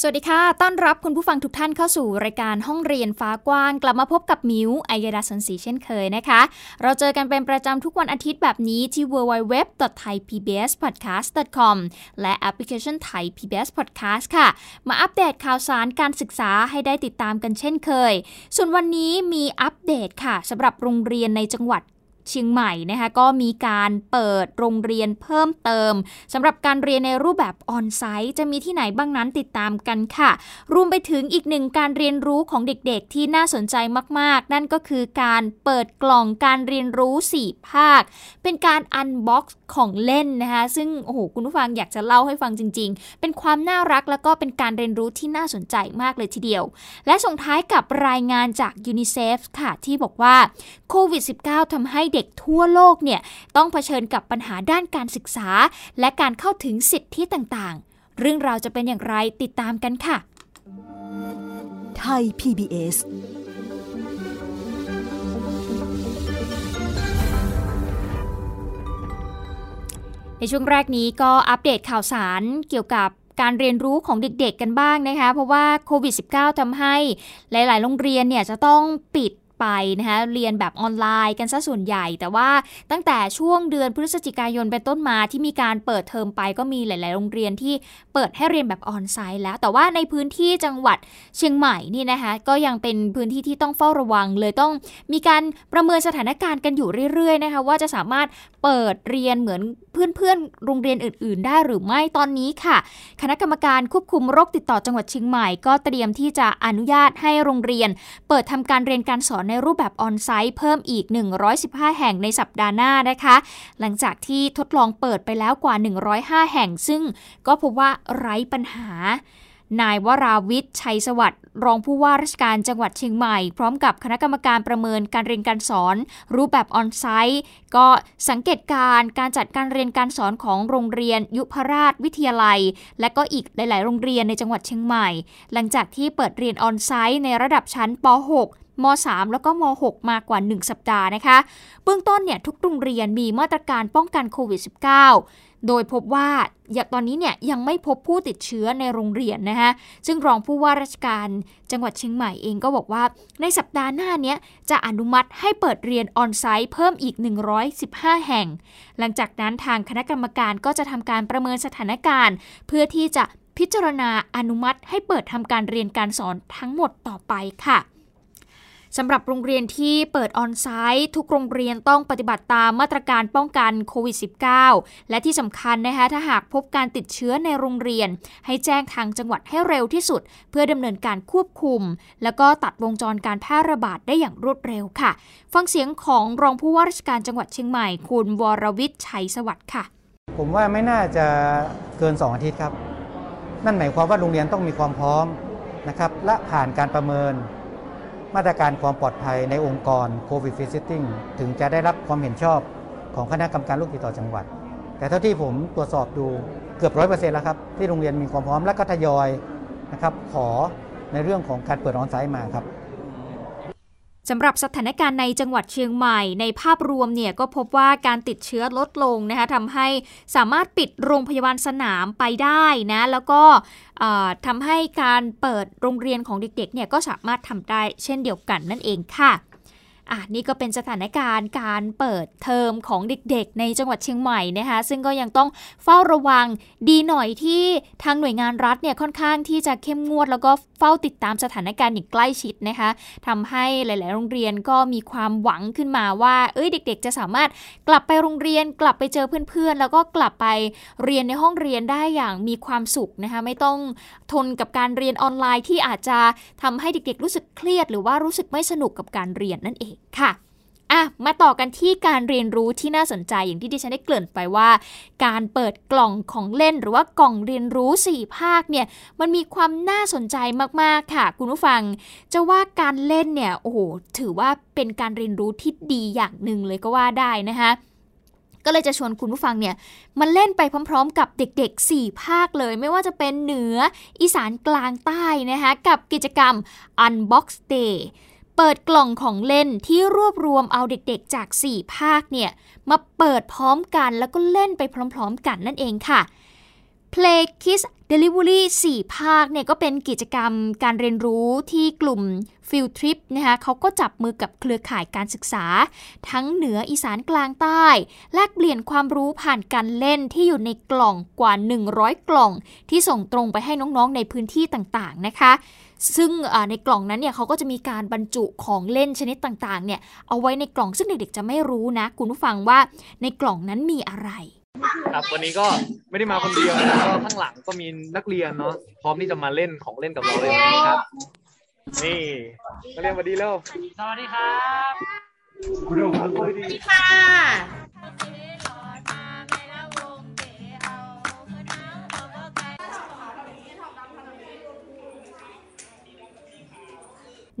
สวัสดีค่ะ ต้อนรับคุณผู้ฟังทุกท่านเข้าสู่รายการห้องเรียนฟ้ากว้าง กลับมาพบกับมิวไอยดาสันสีเช่นเคยนะคะ เราเจอกันเป็นประจำทุกวันอาทิตย์แบบนี้ที่ www.thaipbspodcast.com และแอปพลิเคชัน Thai PBS Podcast ค่ะ มาอัปเดตข่าวสารการศึกษาให้ได้ติดตามกันเช่นเคย ส่วนวันนี้มีอัปเดตค่ะสำหรับโรงเรียนในจังหวัด เชียงใหม่นะคะก็มีการเปิดโรงเรียนเพิ่มเติมสำหรับการเรียนในรูปแบบออนไซต์จะมีที่ไหนบ้างนั้นติดตามกันค่ะ รวมไปถึงอีกหนึ่งการเรียนรู้ของเด็กๆ ที่น่าสนใจมากๆ นั่นก็คือการเปิดกล่องการเรียนรู้ 4 ภาค เป็นการ unbox ของเล่นนะคะซึ่งโอ้โหคุณผู้ฟังอยากจะเล่าให้ฟังจริง ๆ เป็นความน่ารักแล้วก็เป็นการเรียนรู้ที่น่าสนใจมากเลยทีเดียว และส่งท้ายกับรายงานจากยูนิเซฟค่ะที่บอกว่าโควิด -19 ทำให้เด็กทั่วโลกเนี่ยต้องเผชิญกับปัญหาด้านการศึกษา และการเข้าถึงสิทธิต่างๆ เรื่องราวจะเป็นอย่างไรติดตามกันค่ะไทย PBS ในช่วงแรกนี้ก็อัปเดตข่าวสารเกี่ยวกับการเรียนรู้ของเด็กๆกันบ้างนะคะ เพราะว่าโควิด -19 ทำให้หลาย ๆ โรงเรียนเนี่ยจะต้องปิด ไปนะคะเรียนแบบออนไลน์กันซะส่วนใหญ่ แต่ว่าตั้งแต่ช่วงเดือนพฤศจิกายนเป็นต้นมาที่มีการเปิดเทอมไปก็มีหลาย ๆ โรงเรียนที่เปิดให้เรียนแบบออนไซต์แล้ว แต่ว่าในพื้นที่จังหวัดเชียงใหม่นี่นะคะก็ยังเป็นพื้นที่ที่ต้องเฝ้าระวังเลยต้องมีการประเมินสถานการณ์กันอยู่เรื่อย ๆ นะคะว่าจะสามารถ เปิดเรียนเหมือนเพื่อนๆโรงเรียนอื่น ๆ ได้หรือไม่ตอนนี้ค่ะ คณะกรรมการควบคุมโรคติดต่อจังหวัดเชียงใหม่ ก็เตรียมที่จะอนุญาตให้โรงเรียน เปิดทำการเรียนการสอนในรูปแบบออนไซต์เพิ่มอีก 115 แห่งในสัปดาห์หน้านะคะ หลังจากที่ทดลองเปิดไปแล้วกว่า 105 แห่ง ซึ่งก็พบว่าไร้ปัญหานายวราวิทย์ชัยสวัสดิ์ รองผู้ว่าราชการจังหวัดเชียงใหม่ พร้อมกับคณะกรรมการประเมินการเรียนการสอน รูปแบบออนไซต์ก็สังเกตการการจัดการเรียนการสอนของโรงเรียน ยุพราชวิทยาลัย และก็อีกหลาย ๆ โรงเรียนในจังหวัดเชียงใหม่ หลังจากที่เปิดเรียนออนไซต์ในระดับชั้นป .6 ม .3 แล้วก็ม .6 มากว่า 1 สัปดาห์นะคะ เบื้องต้นเนี่ยทุกโรงเรียนมีมาตรการป้องกันโควิด -19 โดยพบว่าตอนนี้เนี่ยยังไม่พบผู้ติดเชื้อในโรงเรียนนะคะซึ่งรองผู้ว่าราชการจังหวัดเชียงใหม่เองก็บอกว่า ในสัปดาห์หน้านี้จะอนุมัติให้เปิดเรียนออนไซต์เพิ่มอีก 115 แห่ง หลังจากนั้นทางคณะกรรมการก็จะทำการประเมินสถานการณ์ เพื่อที่จะพิจารณาอนุมัติให้เปิดทำการเรียนการสอนทั้งหมดต่อไปค่ะ สำหรับโรงเรียนที่เปิดออนไซต์ทุกโรงเรียนต้องปฏิบัติตามมาตรการป้องกันโควิด -19 และที่สำคัญนะคะถ้าหากพบการติดเชื้อในโรงเรียน ให้แจ้งทางจังหวัดให้เร็วที่สุด เพื่อดำเนินการควบคุม แล้วก็ตัดวงจรการแพร่ระบาดได้อย่างรวดเร็วค่ะ ฟังเสียงของรองผู้ว่าราชการจังหวัดเชียงใหม่ คุณวรวิทย์ชัยสวัสดิ์ค่ะ ผมว่าไม่น่าจะเกิน 2 อาทิตย์ครับ นั่นหมายความว่าโรงเรียนต้องมีความพร้อมนะครับและผ่านการประเมิน มาตรการความปลอดภัยในองค์กรโควิดฟิสติ i n g ถึงจะได้รับความเห็นชอบของคณะกรรมการลูกติดต่อจังหวัด แต่เท่าที่ผมตรวจสอบดูเกือบร้อยเปอร์เซ็นต์แล้วครับ ที่โรงเรียนมีความพร้อมและก็ทยอยนะครับขอในเรื่องของการเปิดออนไซต์มาครับ สำหรับสถานการณ์ในจังหวัดเชียงใหม่ ในภาพรวมเนี่ยก็พบว่าการติดเชื้อลดลงนะคะทำให้สามารถปิดโรงพยาบาลสนามไปได้นะแล้วก็ทำให้การเปิดโรงเรียนของเด็กๆเนี่ยก็สามารถทำได้เช่นเดียวกันนั่นเองค่ะ อะนี่ก็เป็นสถานการณ์การเปิดเทอมของเด็กๆ ในจังหวัดเชียงใหม่นะคะซึ่งก็ยังต้องเฝ้าระวังดีหน่อยที่ทางหน่วยงานรัฐเนี่ยค่อนข้างที่จะเข้มงวด แล้วก็เฝ้าติดตามสถานการณ์อย่างใกล้ชิดนะคะทำให้หลาย ๆ โรงเรียนก็มีความหวังขึ้นมาว่า เอ้ยเด็ก ๆ จะสามารถกลับไปโรงเรียนกลับไปเจอเพื่อน ๆ แล้วก็กลับไปเรียนในห้องเรียนได้อย่างมีความสุขนะคะไม่ต้องทนกับการเรียนออนไลน์ที่อาจจะทำให้เด็ก ๆ รู้สึกเครียด หรือว่ารู้สึกไม่สนุกกับการเรียนนั่นเองค่ะอะมาต่อกันที่การเรียนรู้ที่น่าสนใจอย่างที่ดิฉันได้เกริ่นไปว่า การเปิดกล่องของเล่นหรือว่ากล่องเรียนรู้ 4 ภาคเนี่ยมันมีความน่าสนใจมากๆค่ะ คุณผู้ฟัง จะว่าการเล่นเนี่ยโอ้โหถือว่าเป็นการเรียนรู้ที่ดีอย่างหนึ่งเลยก็ว่าได้นะคะก็เลยจะชวนคุณผู้ฟังเนี่ยมาเล่นไปพร้อม ๆ กับเด็ก ๆ 4 ภาคเลย ไม่ว่าจะเป็นเหนืออีสานกลางใต้นะคะกับกิจกรรม Unbox Day เปิดกล่องของเล่นที่รวบรวมเอาเด็กๆจาก 4 ภาคเนี่ย มาเปิดพร้อมกันแล้วก็เล่นไปพร้อมๆกันนั่นเองค่ะ Play Kids Delivery 4 ภาคเนี่ยก็เป็นกิจกรรมการเรียนรู้ที่กลุ่ม Field Trip นะคะเขาก็จับมือกับเครือข่ายการศึกษา ทั้งเหนืออีสานกลางใต้ แลกเปลี่ยนความรู้ผ่านการเล่นที่อยู่ในกล่องกว่า 100 กล่อง ที่ส่งตรงไปให้น้องๆในพื้นที่ต่างๆนะคะ ซึ่งในกล่องนั้นเนี่ยเขาก็จะมีการบรรจุของเล่นชนิดต่างๆเนี่ยเอาไว้ในกล่องซึ่งเด็กๆจะไม่รู้นะ คุณผู้ฟังว่าในกล่องนั้นมีอะไรครับวันนี้ก็ไม่ได้มาคนเดียวนะก็ข้างหลังก็มีนักเรียนเนาะพร้อมที่จะมาเล่นของเล่นกับเราเลยนะครับ นี่นักเรียนสวัสดีแล้วสวัสดีครับคุณสวัสดี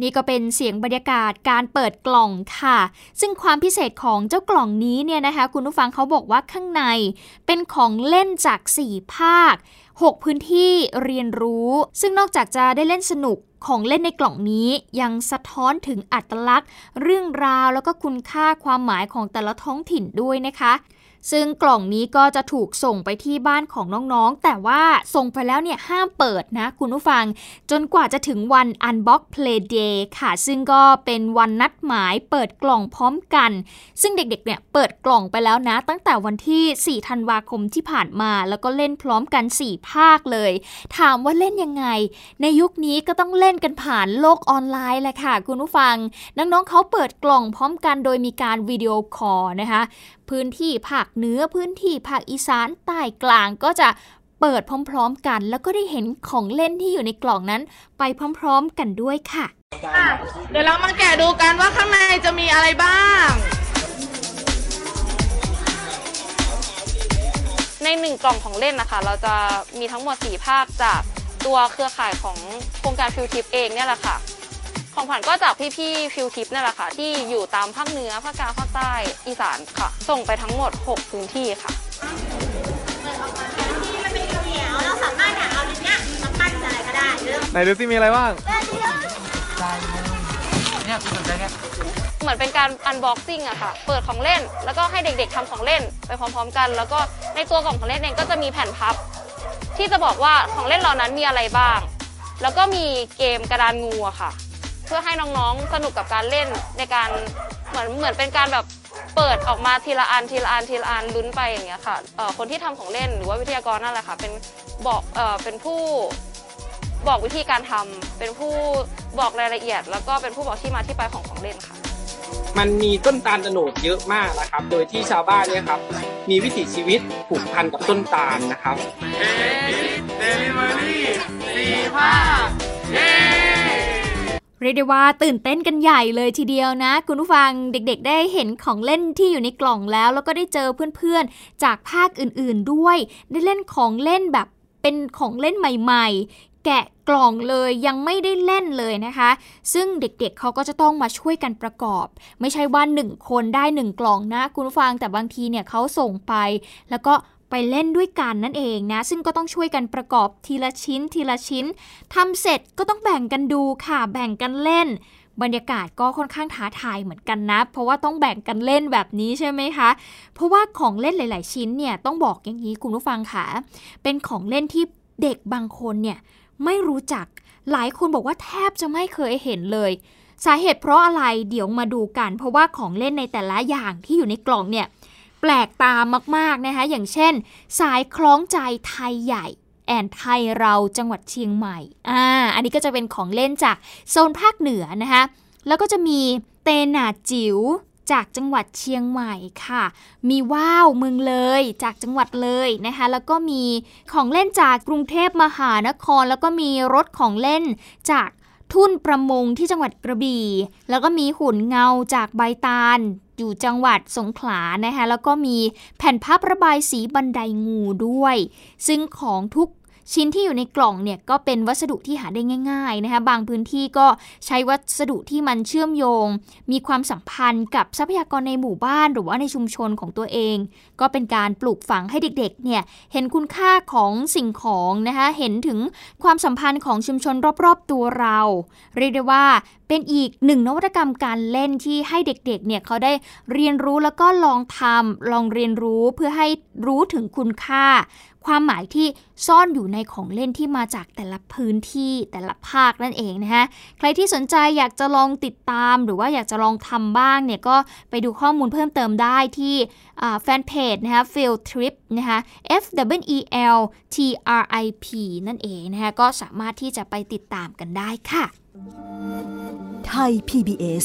นี่ก็เป็นเสียงบรรยากาศการเปิดกล่องค่ะ ซึ่งความพิเศษของเจ้ากล่องนี้เนี่ยนะคะ คุณผู้ฟังเขาบอกว่าข้างใน เป็นของเล่นจาก 4 ภาค 6 พื้นที่เรียนรู้ ซึ่งนอกจากจะได้เล่นสนุกของเล่นในกล่องนี้ยังสะท้อนถึงอัตลักษณ์ เรื่องราวแล้วก็คุณค่าความหมายของแต่ละท้องถิ่นด้วยนะคะ ซึ่งกล่องนี้ก็จะถูกส่งไปที่บ้านของน้องๆ แต่ว่าส่งไปแล้วเนี่ยห้ามเปิดนะคุณผู้ฟัง จนกว่าจะถึงวัน Unbox Play Day ค่ะ ซึ่งก็เป็นวันนัดหมายเปิดกล่องพร้อมกัน ซึ่งเด็กๆเนี่ยเปิดกล่องไปแล้วนะ ตั้งแต่วันที่ 4 ธันวาคมที่ผ่านมา แล้วก็เล่นพร้อมกัน 4 ภาคเลย ถามว่าเล่นยังไง ในยุคนี้ก็ต้องเล่นกันผ่านโลกออนไลน์แหละค่ะ คุณผู้ฟัง น้องๆเขาเปิดกล่องพร้อมกัน โดยมีการวิดีโอคอลนะคะ พื้นที่ภาคเหนือพื้นที่ภาคอีสานใต้กลางก็จะเปิดพร้อม ๆ กัน แล้วก็ได้เห็นของเล่นที่อยู่ในกล่องนั้น ไปพร้อม ๆ กันด้วยค่ะ เดี๋ยวเรามาแกะดูกันว่าข้างในจะมีอะไรบ้าง ในหนึ่งกล่องของเล่นนะคะ เราจะมีทั้งหมด 4 ภาคจากตัวเครือข่ายของโครงการฟิวทิปเองเนี่ยแหละค่ะ ของขวัญก็จากพี่ๆฟิวทิปนี่แหละค่ะ ที่อยู่ตามภาคเหนือภาคกลางภาคใต้อีสานค่ะ ส่งไปทั้งหมด 6 พื้นที่ค่ะเราสามารถเอาเนี้ยมาปั้นอะไรก็ได้ไหนดูสิมีอะไรบ้างเนี่ยคุณสนใจเนี่ยเหมือนเป็นการอันบ็อกซิ่งอะค่ะ เปิดของเล่น แล้วก็ให้เด็กๆทำของเล่นไปพร้อมๆกัน แล้วก็ในตัวกล่องของเล่นเองก็จะมีแผ่นพับ ที่จะบอกว่าของเล่นเหล่านั้นมีอะไรบ้าง แล้วก็มีเกมกระดานงูอะค่ะ เพื่อให้น้องๆสนุกกับการเล่นในการเหมือนเหมือนเป็นการแบบเปิดออกมาทีละอันทีละอันทีละอันลุ้นไปอย่างเงี้ยค่ะคนที่ทำของเล่นหรือว่าวิทยากรนั่นแหละค่ะ เป็นบอกเอ่อเป็นผู้บอกวิธีการทำเป็นผู้บอกรายละเอียด แล้วก็เป็นผู้บอกที่มาที่ไปของของเล่นค่ะ มันมีต้นตาลตโนดเยอะมากนะครับ โดยที่ชาวบ้านเนี่ยครับ มีวิถีชีวิตผูกพันกับต้นตาลนะครับเเดลิเวอรี่สี่ภาค เรียกได้ว่าตื่นเต้นกันใหญ่เลยทีเดียวนะ คุณผู้ฟังเด็กๆ ได้เห็นของเล่นที่อยู่ในกล่องแล้ว แล้วก็ได้เจอเพื่อนๆ จากภาคอื่นๆด้วย ได้เล่นของเล่นแบบเป็นของเล่นใหม่ๆ แกะกล่องเลยยังไม่ได้เล่นเลยนะคะ ซึ่งเด็กๆเเขาก็จะต้องมาช่วยกันประกอบ ไม่ใช่ว่าหนึ่งคนได้หนึ่งกล่องนะ คุณผู้ฟังแต่บางทีเนี่ยเขาส่งไปแล้วก็ ไปเล่นด้วยกันนั่นเองนะ ซึ่งก็ต้องช่วยกันประกอบทีละชิ้นทีละชิ้นทำเสร็จก็ต้องแบ่งกันดูค่ะ แบ่งกันเล่น บรรยากาศก็ค่อนข้างท้าทายเหมือนกันนะ เพราะว่าต้องแบ่งกันเล่นแบบนี้ใช่ไหมคะ เพราะว่าของเล่นหลาย ๆ ชิ้นเนี่ยต้องบอกอย่างนี้คุณผู้ฟังค่ะ เป็นของเล่นที่เด็กบางคนเนี่ยไม่รู้จัก หลายคนบอกว่าแทบจะไม่เคยเห็นเลยสาเหตุเพราะอะไรเดี๋ยวมาดูกัน เพราะว่าของเล่นในแต่ละอย่างที่อยู่ในกล่องเนี่ย ปลกตามากๆนะคะ อย่างเช่น สายคล้องใจไทยใหญ่ แอนไทยเราจังหวัดเชียงใหม่ อ่า อันนี้ก็จะเป็นของเล่นจากโซนภาคเหนือนะคะ แล้วก็จะมีเตนาจิ๋วจากจังหวัดเชียงใหม่ค่ะ มีว้าวเมืองเลยจากจังหวัดเลยนะคะ แล้วก็มีของเล่นจากกรุงเทพมหานคร แล้วก็มีรถของเล่นจากทุ่นประมงที่จังหวัดกระบี่ แล้วก็มีหุ่นเงาจากใบตาล อยู่จังหวัดสงขลานะคะแล้วก็มีแผ่นภาพระบายสีบันไดงูด้วย ซึ่งของทุก ชิ้นที่อยู่ในกล่องเนี่ยก็เป็นวัสดุที่หาได้ง่าย ๆนะคะ บางพื้นที่ก็ใช้วัสดุที่มันเชื่อมโยง มีความสัมพันธ์กับทรัพยากรในหมู่บ้านหรือว่าในชุมชนของตัวเอง ก็เป็นการปลูกฝังให้เด็กๆเนี่ยเห็นคุณค่าของสิ่งของนะคะเห็นถึงความสัมพันธ์ของชุมชนรอบๆตัวเรา เรียกได้ว่าเป็นอีกหนึ่งนวัตกรรมการเล่นที่ให้เด็กๆเนี่ยเขาได้เรียนรู้แล้วก็ลองทำลองเรียนรู้เพื่อให้รู้ถึงคุณค่า ความหมายที่ซ่อนอยู่ในของเล่นที่มาจากแต่ละพื้นที่แต่ละภาคนั่นเองนะคะใครที่สนใจอยากจะลองติดตาม หรือว่าอยากจะลองทำบ้างเนี่ยก็ไปดูข้อมูลเพิ่มเติมได้ที่แฟนเพจนะคะ Field Trip นะคะ F W E L T R I P นั่นเองนะคะก็สามารถที่จะไปติดตามกันได้ค่ะ ไทย PBS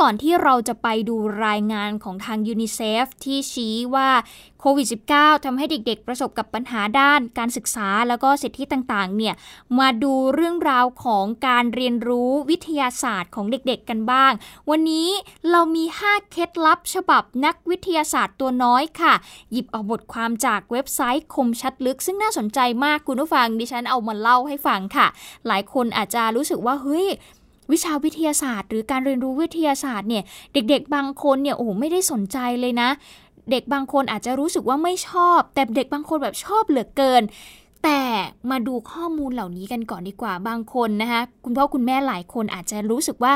ก่อนที่เราจะไปดูรายงานของทางยูนิเซฟที่ชี้ว่าโควิด -19 ทำให้เด็กๆ ประสบกับปัญหาด้านการศึกษาแล้วก็สิทธิต่างๆ เนี่ย มาดูเรื่องราวของการเรียนรู้วิทยาศาสตร์ของเด็กๆ กันบ้าง วันนี้เรามี 5 เคล็ดลับฉบับนักวิทยาศาสตร์ตัวน้อยค่ะ หยิบเอาบทความจากเว็บไซต์คมชัดลึก ซึ่งน่าสนใจมากคุณผู้ฟังดิฉันเอามาเล่าให้ฟังค่ะ หลายคนอาจจะรู้สึกว่าเฮ้ย วิชาวิทยาศาสตร์ หรือการเรียนรู้วิทยาศาสตร์เนี่ยเด็ก ๆ บางคนเนี่ยโอ้ไม่ได้สนใจเลยนะ เด็กบางคนอาจจะรู้สึกว่าไม่ชอบ แต่เด็กบางคนแบบชอบเหลือเกิน แต่มาดูข้อมูลเหล่านี้กันก่อนดีกว่าบางคนนะคะคุณพ่อคุณแม่หลายคนอาจจะรู้สึกว่า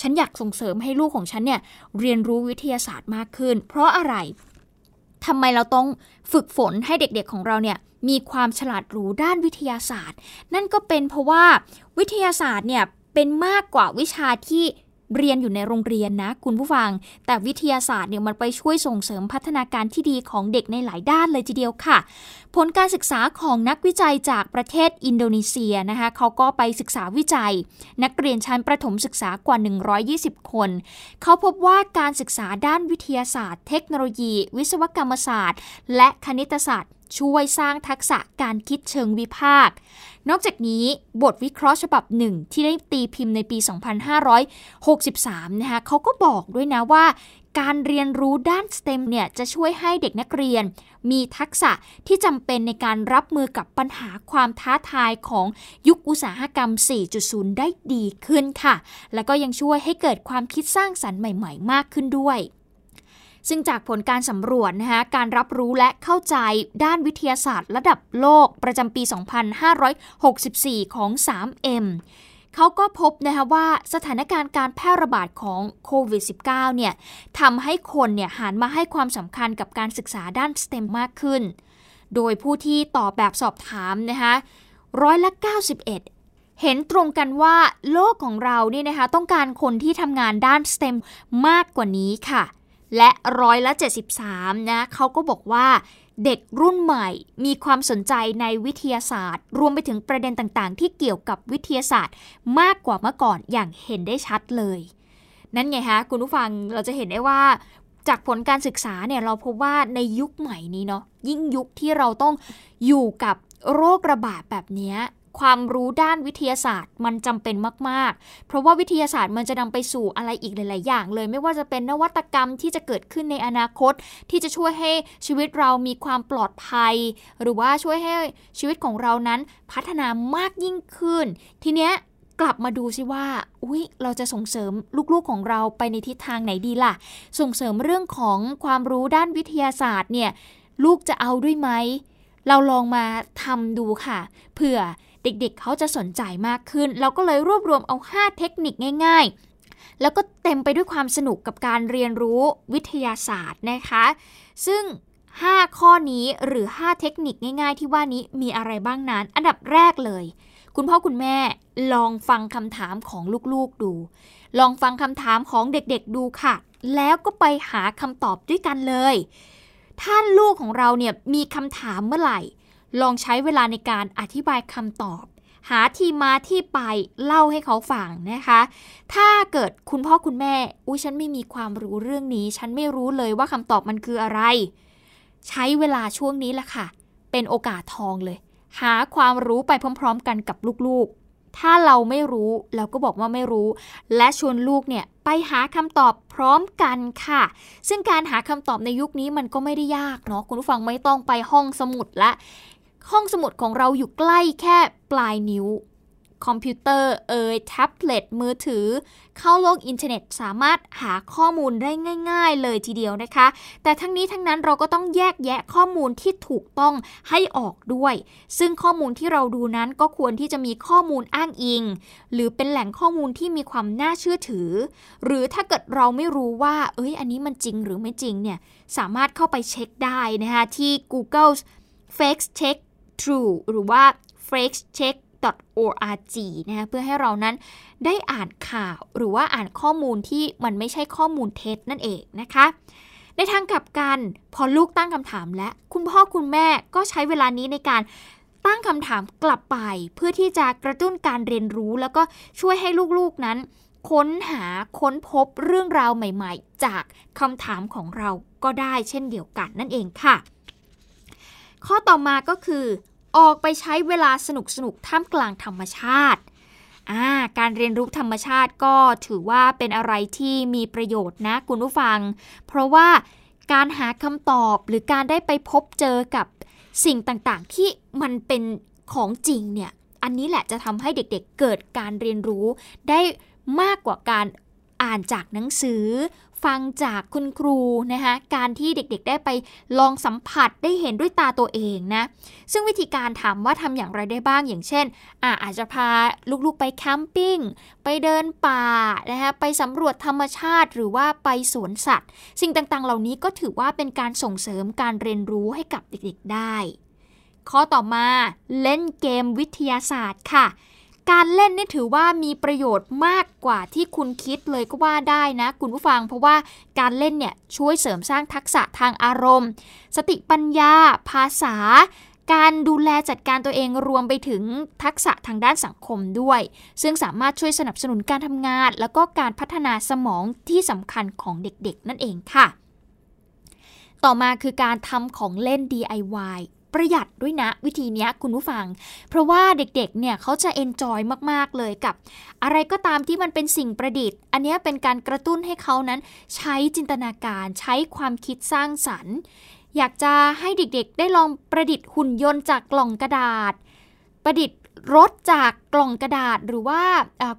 ฉันอยากส่งเสริมให้ลูกของฉันเนี่ยเรียนรู้วิทยาศาสตร์มากขึ้น เพราะอะไรทำไมเราต้องฝึกฝนให้เด็กๆของเราเนี่ยมีความฉลาดรู้ด้านวิทยาศาสตร์ นั่นก็เป็นเพราะว่าวิทยาศาสตร์เนี่ย เป็นมากกว่าวิชาที่เรียนอยู่ในโรงเรียนนะคุณผู้ฟัง แต่วิทยาศาสตร์เนี่ยมันไปช่วยส่งเสริมพัฒนาการที่ดีของเด็กในหลายด้านเลยทีเดียวค่ะ ผลการศึกษาของนักวิจัยจากประเทศอินโดนีเซียนะคะเขาก็ไปศึกษาวิจัย นักเรียนชั้นประถมศึกษากว่า 120 คน เขาพบว่าการศึกษาด้านวิทยาศาสตร์ เทคโนโลยี วิศวกรรมศาสตร์ และคณิตศาสตร์ช่วยสร้างทักษะการคิดเชิงวิพากษ์ นอกจากนี้บทวิเคราะห์ฉบับหนึ่งที่ได้ตีพิมพ์ในปี 2563 นะคะเขาก็บอกด้วยนะว่า การเรียนรู้ด้าน STEM เนี่ยจะช่วยให้เด็กนักเรียน มีทักษะที่จำเป็นในการรับมือกับปัญหาความท้าทายของยุคอุตสาหกรรม 4.0 ได้ดีขึ้นค่ะ แล้วก็ยังช่วยให้เกิดความคิดสร้างสรรค์ใหม่ ๆ มากขึ้นด้วย ซึ่งจากผลการสำรวจนะคะการรับรู้และเข้าใจด้านวิทยาศาสตร์ ระดับโลกประจำปี 2564 ของ 3M เขาก็พบนะคะว่าสถานการณ์การแพร่ระบาดของโควิด -19 เนี่ยทำให้คนเนี่ยหันมาให้ความสำคัญกับการศึกษาด้าน STEM มากขึ้น โดยผู้ที่ตอบแบบสอบถามนะคะร้อยละ 91เห็นตรงกันว่าโลกของเราเนี่ยนะคะต้องการคนที่ทำงานด้าน STEM มากกว่านี้ค่ะ และร้อยละ 73 นะเขาก็บอกว่าเด็กรุ่นใหม่มีความสนใจในวิทยาศาสตร์ รวมไปถึงประเด็นต่างๆ ที่เกี่ยวกับวิทยาศาสตร์ มากกว่าเมื่อก่อนอย่างเห็นได้ชัดเลย นั่นไงฮะคุณผู้ฟังเราจะเห็นได้ว่า จากผลการศึกษาเนี่ยเราพบว่าในยุคใหม่นี้เนาะยิ่งยุคที่เราต้องอยู่กับโรคระบาดแบบนี้ ความรู้ด้านวิทยาศาสตร์มันจำเป็นมาก ๆ เพราะว่าวิทยาศาสตร์มันจะนำไปสู่อะไรอีกหลาย ๆ อย่าง เลยไม่ว่าจะเป็นนวัตกรรมที่จะเกิดขึ้นในอนาคต ที่จะช่วยให้ชีวิตเรามีความปลอดภัย หรือว่าช่วยให้ชีวิตของเรานั้นพัฒนามากยิ่งขึ้น ทีเนี้ยกลับมาดูซิว่า อุ้ยเราจะส่งเสริมลูกๆของเราไปในทิศทางไหนดีล่ะ ส่งเสริมเรื่องของความรู้ด้านวิทยาศาสตร์เนี่ย ลูกจะเอาด้วยไหม เราลองมาทำดูค่ะ เผื่อ เด็กๆเขาจะสนใจมากขึ้น เราก็เลยรวบรวมเอา 5 เทคนิคง่าย ๆ แล้วก็เต็มไปด้วยความสนุกกับการเรียนรู้วิทยาศาสตร์นะคะ ซึ่ง 5 ข้อนี้หรือ 5 เทคนิคง่าย ๆ ที่ว่านี้มีอะไรบ้างนั้น อันดับแรกเลย คุณพ่อคุณแม่ลองฟังคำถามของลูกๆดู ลองฟังคำถามของเด็กๆดูค่ะ แล้วก็ไปหาคำตอบด้วยกันเลย ถ้าลูกของเราเนี่ยมีคำถามเมื่อไหร่ ลองใช้เวลาในการอธิบายคำตอบ หาที่มาที่ไปเล่าให้เขาฟังนะคะ ถ้าเกิดคุณพ่อคุณแม่ อุ้ยฉันไม่มีความรู้เรื่องนี้ ฉันไม่รู้เลยว่าคำตอบมันคืออะไร ใช้เวลาช่วงนี้แหละค่ะ เป็นโอกาสทองเลย หาความรู้ไปพร้อม ๆ กันกับลูกๆ ถ้าเราไม่รู้เราก็บอกว่าไม่รู้ และชวนลูกเนี่ยไปหาคำตอบพร้อมกันค่ะ ซึ่งการหาคำตอบในยุคนี้มันก็ไม่ได้ยากเนาะคุณผู้ฟังไม่ต้องไปห้องสมุดละ ห้องสมุดของเราอยู่ใกล้แค่ปลายนิ้ว คอมพิวเตอร์เอ่ยแท็บเล็ตมือถือ เข้าโลกอินเทอร์เน็ตสามารถหาข้อมูลได้ง่าย ๆ เลยทีเดียวนะคะ แต่ทั้งนี้ทั้งนั้นเราก็ต้องแยกแยะข้อมูลที่ถูกต้องให้ออกด้วย ซึ่งข้อมูลที่เราดูนั้นก็ควรที่จะมีข้อมูลอ้างอิง หรือเป็นแหล่งข้อมูลที่มีความน่าเชื่อถือ หรือถ้าเกิดเราไม่รู้ว่า เอ้ย อันนี้มันจริงหรือไม่จริงเนี่ยสามารถเข้าไปเช็คได้นะคะที่ Google Fake Check True หรือว่า Fake Check org นะคะเพื่อให้เรานั้นได้อ่านข่าวหรือว่าอ่านข้อมูลที่มันไม่ใช่ข้อมูลเท็จนั่นเองนะคะ ในทางกลับกันพอลูกตั้งคำถามและคุณพ่อคุณแม่ก็ใช้เวลานี้ในการตั้งคำถามกลับไป เพื่อที่จะกระตุ้นการเรียนรู้แล้วก็ช่วยให้ลูกๆนั้น ค้นหาค้นพบเรื่องราวใหม่ๆ จากคำถามของเราก็ได้เช่นเดียวกันนั่นเองค่ะ ข้อต่อมาก็คือ ออกไปใช้เวลาสนุกสนุกท่ามกลางธรรมชาติาการเรียนรู้ธรรมชาติก็ถือว่าเป็นอะไรที่มีประโยชน์นะคุณผู้ฟัง เพราะว่าการหาคำตอบหรือการได้ไปพบเจอกับสิ่งต่างๆ ที่มันเป็นของจริงเนี่ย อันนี้แหละจะทำให้เด็กๆเเกิดการเรียนรู้ได้มากกว่าการอ่านจากหนังสือ ฟังจากคุณครูนะคะการที่เด็กๆได้ไปลองสัมผัสได้เห็นด้วยตาตัวเองนะซึ่งวิธีการถามว่าทำอย่างไรได้บ้างอย่างเช่นอาอาจจะพาลูกๆไปแคมปิ้งไปเดินป่านะคะไปสำรวจธรรมชาติ หรือว่าไปสวนสัตว์ สิ่งต่างๆ เหล่านี้ก็ถือว่าเป็นการส่งเสริมการเรียนรู้ให้กับเด็กๆได้ ข้อต่อมาเล่นเกมวิทยาศาสตร์ค่ะ การเล่นนี่ถือว่ามีประโยชน์มากกว่าที่คุณคิดเลยก็ว่าได้นะ คุณผู้ฟังเพราะว่าการเล่นเนี่ยช่วยเสริมสร้างทักษะทางอารมณ์ สติปัญญา ภาษา การดูแลจัดการตัวเองรวมไปถึงทักษะทางด้านสังคมด้วย ซึ่งสามารถช่วยสนับสนุนการทำงาน แล้วก็การพัฒนาสมองที่สำคัญของเด็กๆ นั่นเองค่ะ ต่อมาคือการทำของเล่น DIY ประหยัดด้วยนะ วิธีนี้คุณผู้ฟัง เพราะว่าเด็กๆ เนี่ยเขาจะเอนจอยมากๆเลยกับ อะไรก็ตามที่มันเป็นสิ่งประดิษฐ์ อันนี้เป็นการกระตุ้นให้เขานั้นใช้จินตนาการใช้ความคิดสร้างสรรค์ อยากจะให้เด็กๆ ได้ลองประดิษฐ์หุ่นยนต์จากกล่องกระดาษ ประดิษฐ์ รถจากกล่องกระดาษหรือว่า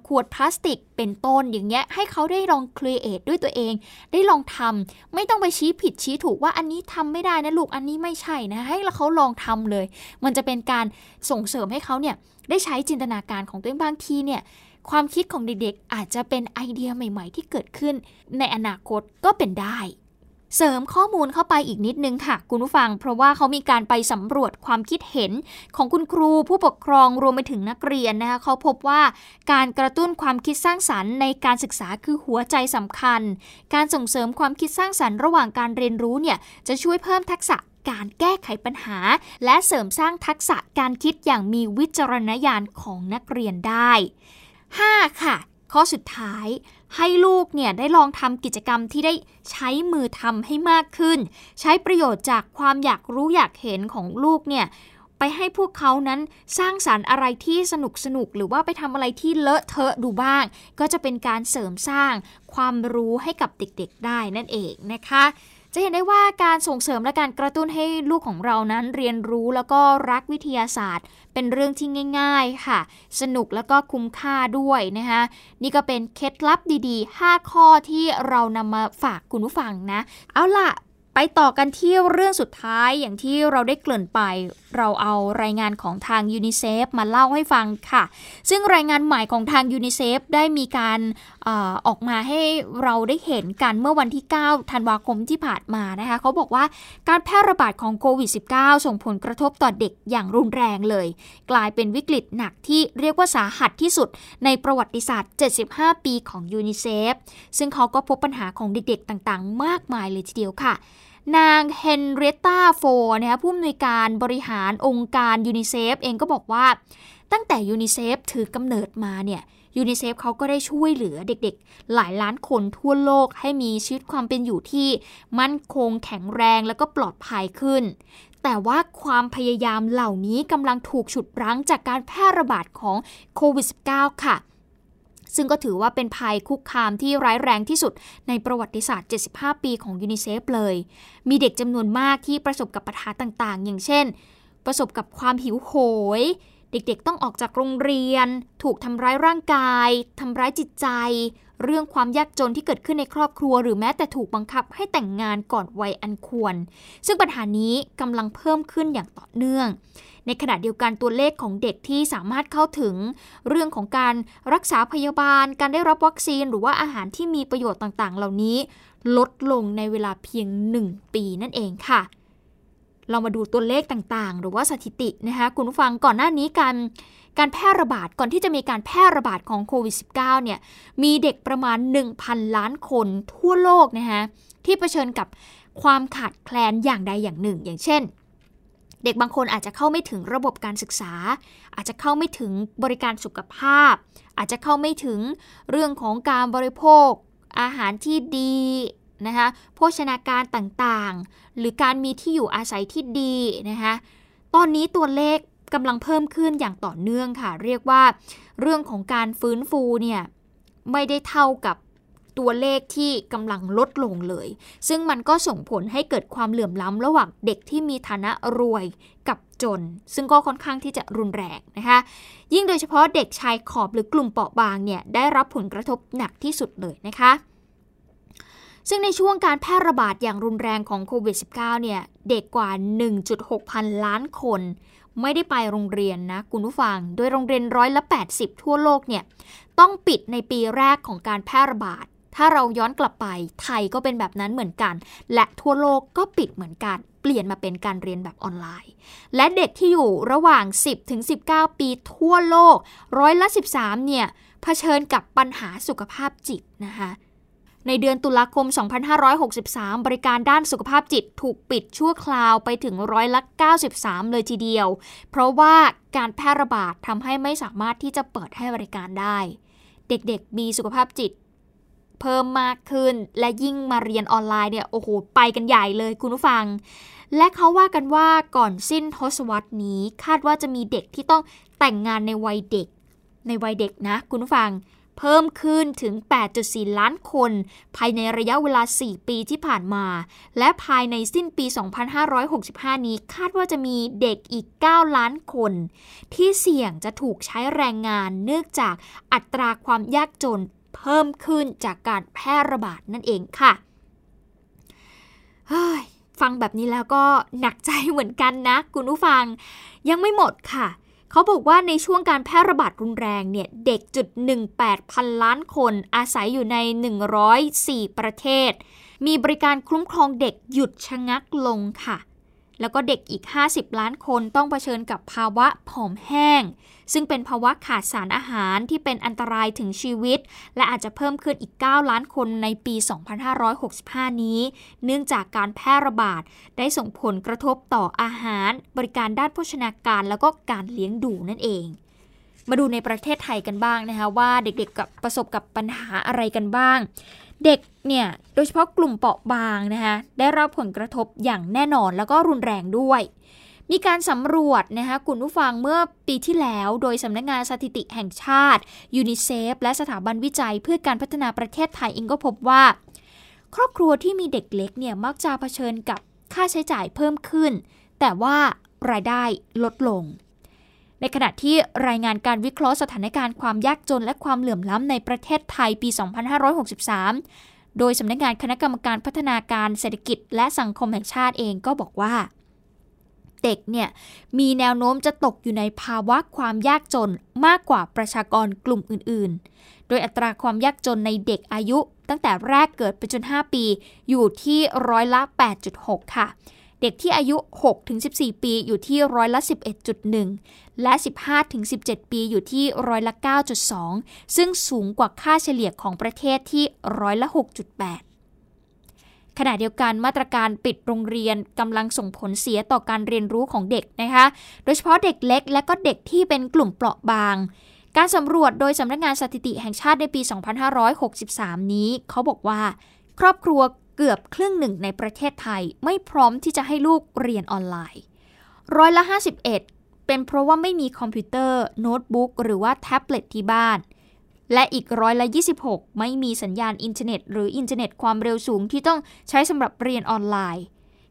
ขวดพลาสติกเป็นต้นอย่างเงี้ยให้เขาได้ลองครีเอทด้วยตัวเอง ได้ลองทำไม่ต้องไปชี้ผิดชี้ถูกว่าอันนี้ทำไม่ได้นะลูกอันนี้ไม่ใช่นะให้เขาลองทำเลย มันจะเป็นการส่งเสริมให้เขาเนี่ยได้ใช้จินตนาการของตัวเองบางทีเนี่ยความคิดของเด็กๆ อาจจะเป็นไอเดียใหม่ ๆ ที่เกิดขึ้น ในอนาคตก็เป็นได้ เสริมข้อมูลเข้าไปอีกนิดนึงค่ะ คุณผู้ฟัง เพราะว่าเขามีการไปสำรวจความคิดเห็นของคุณครูผู้ปกครองรวมไปถึงนักเรียนนะคะเขาพบว่าการกระตุ้นความคิดสร้างสรรค์ในการศึกษาคือหัวใจสำคัญ การส่งเสริมความคิดสร้างสรรค์ระหว่างการเรียนรู้เนี่ยจะช่วยเพิ่มทักษะการแก้ไขปัญหา และเสริมสร้างทักษะการคิดอย่างมีวิจารณญาณของนักเรียนได้ 5. ค่ะ ข้อสุดท้าย ให้ลูกเนี่ยได้ลองทำกิจกรรมที่ได้ใช้มือทำให้มากขึ้น ใช้ประโยชน์จากความอยากรู้อยากเห็นของลูกเนี่ยไปให้พวกเขานั้นสร้างสารรค์อะไรที่สนุกสนุกหรือว่าไปทำอะไรที่เลอะเทอะดูบ้าง ก็จะเป็นการเสริมสร้างความรู้ให้กับเด็กๆได้นั่นเองนะคะ จะเห็นได้ว่าการส่งเสริมและการกระตุ้นให้ลูกของเรานั้นเรียนรู้แล้วก็รักวิทยาศาสตร์ เป็นเรื่องที่ง่าย ๆค่ะ สนุกแล้วก็คุ้มค่าด้วยนะคะนี่ก็เป็นเคล็ดลับดีๆ 5 ข้อที่เรานำมาฝากคุณผู้ฟังนะ เอาล่ะ ไปต่อกันที่เรื่องสุดท้ายอย่างที่เราได้เกริ่นไป เราเอารายงานของทางยูนิเซฟมาเล่าให้ฟังค่ะ ซึ่งรายงานใหม่ของทางยูนิเซฟได้มีการออกมาให้เราได้เห็นกันเมื่อวันที่ 9 ธันวาคมที่ผ่านมานะคะเขาบอกว่าการแพร่ระบาดของโควิด -19 ส่งผลกระทบต่อเด็กอย่างรุนแรงเลย กลายเป็นวิกฤตหนักที่เรียกว่าสาหัสที่สุดในประวัติศาสตร์ 75 ปีของยูนิเซฟซึ่งเขาก็พบปัญหาของเด็กๆต่างๆ มากมายเลยทีเดียวค่ะ นางเฮนเรตตาโฟนะคะผู้อำนวยการบริหารองค์การยูนิเซฟเองก็บอกว่า ตั้งแต่ยูนิเซฟถือกำเนิดมาเนี่ยยูนิเซฟเขาก็ได้ช่วยเหลือเด็กๆ หลายล้านคนทั่วโลกให้มีชีวิตความเป็นอยู่ที่มั่นคงแข็งแรงแล้วก็ปลอดภัยขึ้น แต่ว่าความพยายามเหล่านี้กำลังถูกฉุดรั้งจากการแพร่ระบาดของโควิด -19 ค่ะ ซึ่งก็ถือว่าเป็นภัยคุกคามที่ร้ายแรงที่สุดในประวัติศาสตร์ 75 ปีของยูนิเซฟเลย มีเด็กจำนวนมากที่ประสบกับปัญหาต่างๆ อย่างเช่น ประสบกับความหิวโหย เด็กๆ ต้องออกจากโรงเรียน ถูกทำร้ายร่างกาย ทำร้ายจิตใจ เรื่องความยากจนที่เกิดขึ้นในครอบครัว หรือแม้แต่ถูกบังคับให้แต่งงานก่อนวัยอันควร ซึ่งปัญหานี้กำลังเพิ่มขึ้นอย่างต่อเนื่อง ในขณะเดียวกันตัวเลขของเด็กที่สามารถเข้าถึง เรื่องของการรักษาพยาบาล การได้รับวัคซีน หรือว่าอาหารที่มีประโยชน์ต่างๆ เหล่านี้ ลดลงในเวลาเพียง 1 ปีนั่นเองค่ะ เรามาดูตัวเลขต่างๆ หรือว่าสถิตินะคะคุณผู้ฟังก่อนหน้านี้การการแพร่ระบาดก่อนที่จะมีการแพร่ระบาดของโควิด -19 เนี่ยมีเด็กประมาณ 1,000 ล้านคนทั่วโลกนะคะที่เผชิญกับความขาดแคลนอย่างใดอย่างหนึ่ง อย่างเช่น เด็กบางคนอาจจะเข้าไม่ถึงระบบการศึกษา อาจจะเข้าไม่ถึงบริการสุขภาพ อาจจะเข้าไม่ถึงเรื่องของการบริโภค อาหารที่ดี นะคะโภชนาการต่างๆ หรือการมีที่อยู่อาศัยที่ดีนะคะตอนนี้ตัวเลขกำลังเพิ่มขึ้นอย่างต่อเนื่องค่ะ เรียกว่าเรื่องของการฟื้นฟูเนี่ยไม่ได้เท่ากับตัวเลขที่กำลังลดลงเลย ซึ่งมันก็ส่งผลให้เกิดความเหลื่อมล้ำระหว่างเด็กที่มีฐานะรวยกับจน ซึ่งก็ค่อนข้างที่จะรุนแรงนะคะ ยิ่งโดยเฉพาะเด็กชายขอบหรือกลุ่มเปราะบางเนี่ยได้รับผลกระทบหนักที่สุดเลยนะคะ ซึ่งในช่วงการแพร่ระบาดอย่างรุนแรงของโควิด -19 เนี่ย เด็กกว่า 1.6 พันล้านคน ไม่ได้ไปโรงเรียนนะคุณผู้ฟัง โดยโรงเรียนร้อยละ 80 ทั่วโลกเนี่ย ต้องปิดในปีแรกของการแพร่ระบาด ถ้าเราย้อนกลับไปไทยก็เป็นแบบนั้นเหมือนกัน และทั่วโลกก็ปิดเหมือนกัน เปลี่ยนมาเป็นการเรียนแบบออนไลน์ และเด็กที่อยู่ระหว่าง 10ถึง19 ปีทั่วโลกร้อยละ 13 เนี่ยเผชิญกับปัญหาสุขภาพจิตนะคะ ในเดือนตุลาคม 2563 บริการด้านสุขภาพจิตถูกปิดชั่วคราวไปถึงร้อยละ 93 เลยทีเดียว เพราะว่าการแพร่ระบาดทำให้ไม่สามารถที่จะเปิดให้บริการได้ เด็กๆ มีสุขภาพจิต เพิ่มมากขึ้นและยิ่งมาเรียนออนไลน์เนี่ยโอ้โหไปกันใหญ่เลยคุณผู้ฟัง และเขาว่ากันว่าก่อนสิ้นทศวรรษนี้คาดว่าจะมีเด็กที่ต้องแต่งงานในวัยเด็ก ในวัยเด็กนะคุณผู้ฟัง เพิ่มขึ้นถึง 8.4 ล้านคน ภายในระยะเวลา 4 ปีที่ผ่านมา และภายในสิ้นปี 2565 นี้คาดว่าจะมีเด็กอีก 9 ล้านคน ที่เสี่ยงจะถูกใช้แรงงานเนื่องจากอัตราความยากจนเพิ่มขึ้นจากการแพร่ระบาดนั่นเองค่ะฟังแบบนี้แล้วก็หนักใจเหมือนกันนะ คุณผู้ฟัง ยังไม่หมดค่ะ เขาบอกว่าในช่วงการแพร่ระบาดรุนแรงเนี่ย เด็กจุด18 พันล้านคนอาศัยอยู่ใน 104 ประเทศ มีบริการคุ้มครองเด็กหยุดชะงักลงค่ะ แล้วก็เด็กอีก 50 ล้านคนต้องเผชิญกับภาวะผอมแห้ง ซึ่งเป็นภาวะขาดสารอาหารที่เป็นอันตรายถึงชีวิต และอาจจะเพิ่มขึ้นอีก 9 ล้านคนในปี 2565 นี้ เนื่องจากการแพร่ระบาดได้ส่งผลกระทบต่ออาหาร บริการด้านโภชนาการแล้วก็การเลี้ยงดูนั่นเองมาดูในประเทศไทยกันบ้างนะคะว่าเด็กๆกับประสบกับปัญหาอะไรกันบ้าง เด็กเนี่ยโดยเฉพาะกลุ่มเปราะบางนะคะได้รับผลกระทบอย่างแน่นอนแล้วก็รุนแรงด้วย มีการสำรวจนะคะคุณผู้ฟังเมื่อปีที่แล้วโดยสำนักงงานสถิติแห่งชาติยูนิเซฟและสถาบันวิจัยเพื่อการพัฒนาประเทศไทยเองก็พบว่า ครอบครัวที่มีเด็กเล็กเนี่ยมักจะเผชิญกับค่าใช้จ่ายเพิ่มขึ้น แต่ว่ารายได้ลดลง ในขณะที่รายงานการวิเคราะห์สถานการณ์ความยากจนและความเหลื่อมล้ำในประเทศไทยปี 2563 โดยสำนักงานคณะกรรมการพัฒนาการเศรษฐกิจ และสังคมแห่งชาติเองก็บอกว่า เด็กเนี่ยมีแนวโน้มจะตกอยู่ในภาวะความยากจนมากกว่าประชากรกลุ่มอื่น ๆ โดยอัตราความยากจนในเด็กอายุตั้งแต่แรกเกิดไปจน 5 ปี อยู่ที่ร้อยละ 8.6 ค่ะ เด็กที่อายุ 6-14 ปีอยู่ที่ร้อยละ 11.1 และ 15-17 ปีอยู่ที่ร้อยละ 9.2 ซึ่งสูงกว่าค่าเฉลี่ยของประเทศที่ร้อยละ 6.8ขณะเดียวกันมาตรการปิดโรงเรียนกำลังส่งผลเสียต่อการเรียนรู้ของเด็กนะคะ โดยเฉพาะเด็กเล็ก และก็เด็กที่เป็นกลุ่มเปราะบาง การสำรวจโดยสำนักงานสถิติแห่งชาติในปี 2563 นี้ เขาบอกว่า ครอบครัวเกือบครึ่งหนึ่งในประเทศไทยไม่พร้อมที่จะให้ลูกเรียนออนไลน์ร้อยละ 51 เป็นเพราะว่าไม่มีคอมพิวเตอร์ โน้ตบุ๊ก หรือว่าแท็บเล็ตที่บ้าน และอีกร้อยละ 26 ไม่มีสัญญาณอินเทอร์เน็ต หรืออินเทอร์เน็ตความเร็วสูงที่ต้องใช้สำหรับเรียนออนไลน์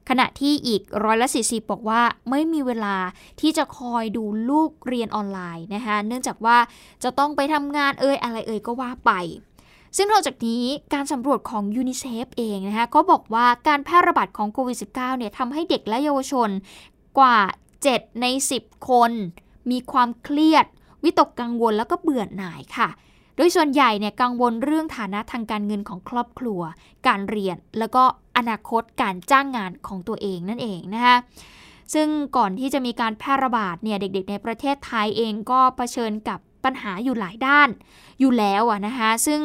ขณะที่อีกร้อยละ 40 บอกว่าไม่มีเวลาที่จะคอยดูลูกเรียนออนไลน์นะคะเนื่องจากว่าจะต้องไปทำงานเอ่ยอะไรเอ่ยก็ว่าไป ซึ่งนอกจากนี้การสำรวจของยูนิเซฟเองนะคะก็บอกว่าการแพร่ระบาดของโควิด -19 เนี่ยทำให้เด็กและเยาวชนกว่า 7 ใน 10 คน มีความเครียด วิตกกังวลแล้วก็เบื่อหน่ายค่ะ โดยส่วนใหญ่เนี่ยกังวลเรื่องฐานะทางการเงินของครอบครัว การเรียนแล้วก็อนาคตการจ้างงานของตัวเองนั่นเองนะคะซึ่งก่อนที่จะมีการแพร่ระบาดเนี่ยเด็กๆ ในประเทศไทยเองก็เผชิญกับปัญหาอยู่หลายด้านอยู่แล้วอะนะคะซึ่ง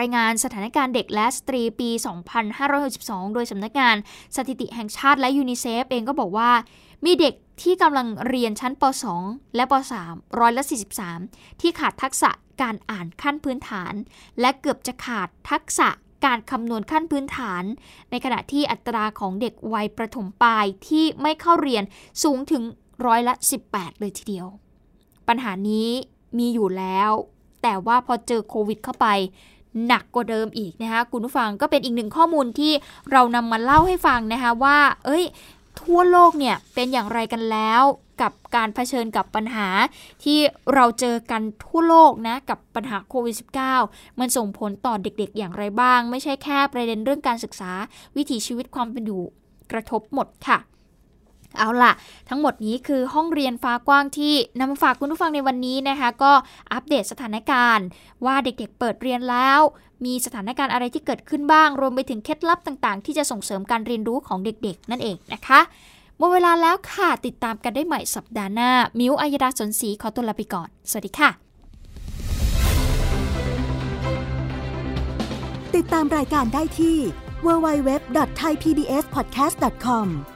รายงานสถานการณ์เด็กและสตรีปี 2562 โดยสำนักงานสถิติแห่งชาติและยูนิเซฟเองก็บอกว่า มีเด็กที่กำลังเรียนชั้นป .2 และป .3 ร้อยละ 43 ที่ขาดทักษะการอ่านขั้นพื้นฐาน และเกือบจะขาดทักษะการคำนวณขั้นพื้นฐาน ในขณะที่อัตราของเด็กวัยประถมปลายที่ไม่เข้าเรียนสูงถึงร้อยละ 18 เลยทีเดียว ปัญหานี้มีอยู่แล้ว แต่ว่าพอเจอโควิดเข้าไป หนักกว่าเดิมอีกนะคะคุณผู้ฟังก็เป็นอีกหนึ่งข้อมูลที่เรานำมาเล่าให้ฟังนะคะว่า เอ้ย ทั่วโลกเนี่ยเป็นอย่างไรกันแล้วกับการเผชิญกับปัญหาที่เราเจอกันทั่วโลกนะ กับปัญหาโควิด -19 มันส่งผลต่อเด็กๆ อย่างไรบ้าง ไม่ใช่แค่ประเด็นเรื่องการศึกษาวิถีชีวิตความเป็นอยู่กระทบหมดค่ะ เอาล่ะ ทั้งหมดนี้คือห้องเรียนฟ้ากว้างที่นำมาฝากคุณผู้ฟังในวันนี้นะคะ ก็อัปเดตสถานการณ์ ว่าเด็กๆเปิดเรียนแล้ว มีสถานการณ์อะไรที่เกิดขึ้นบ้าง รวมไปถึงเคล็ดลับต่างๆ ที่จะส่งเสริมการเรียนรู้ของเด็กๆ นั่นเองนะคะหมดเวลาแล้วค่ะติดตามกันได้ใหม่สัปดาห์หน้า มิวอัยดาสนศรีขอตัวลาไปก่อน สวัสดีค่ะ ติดตามรายการได้ที่ www.thaipbspodcast.com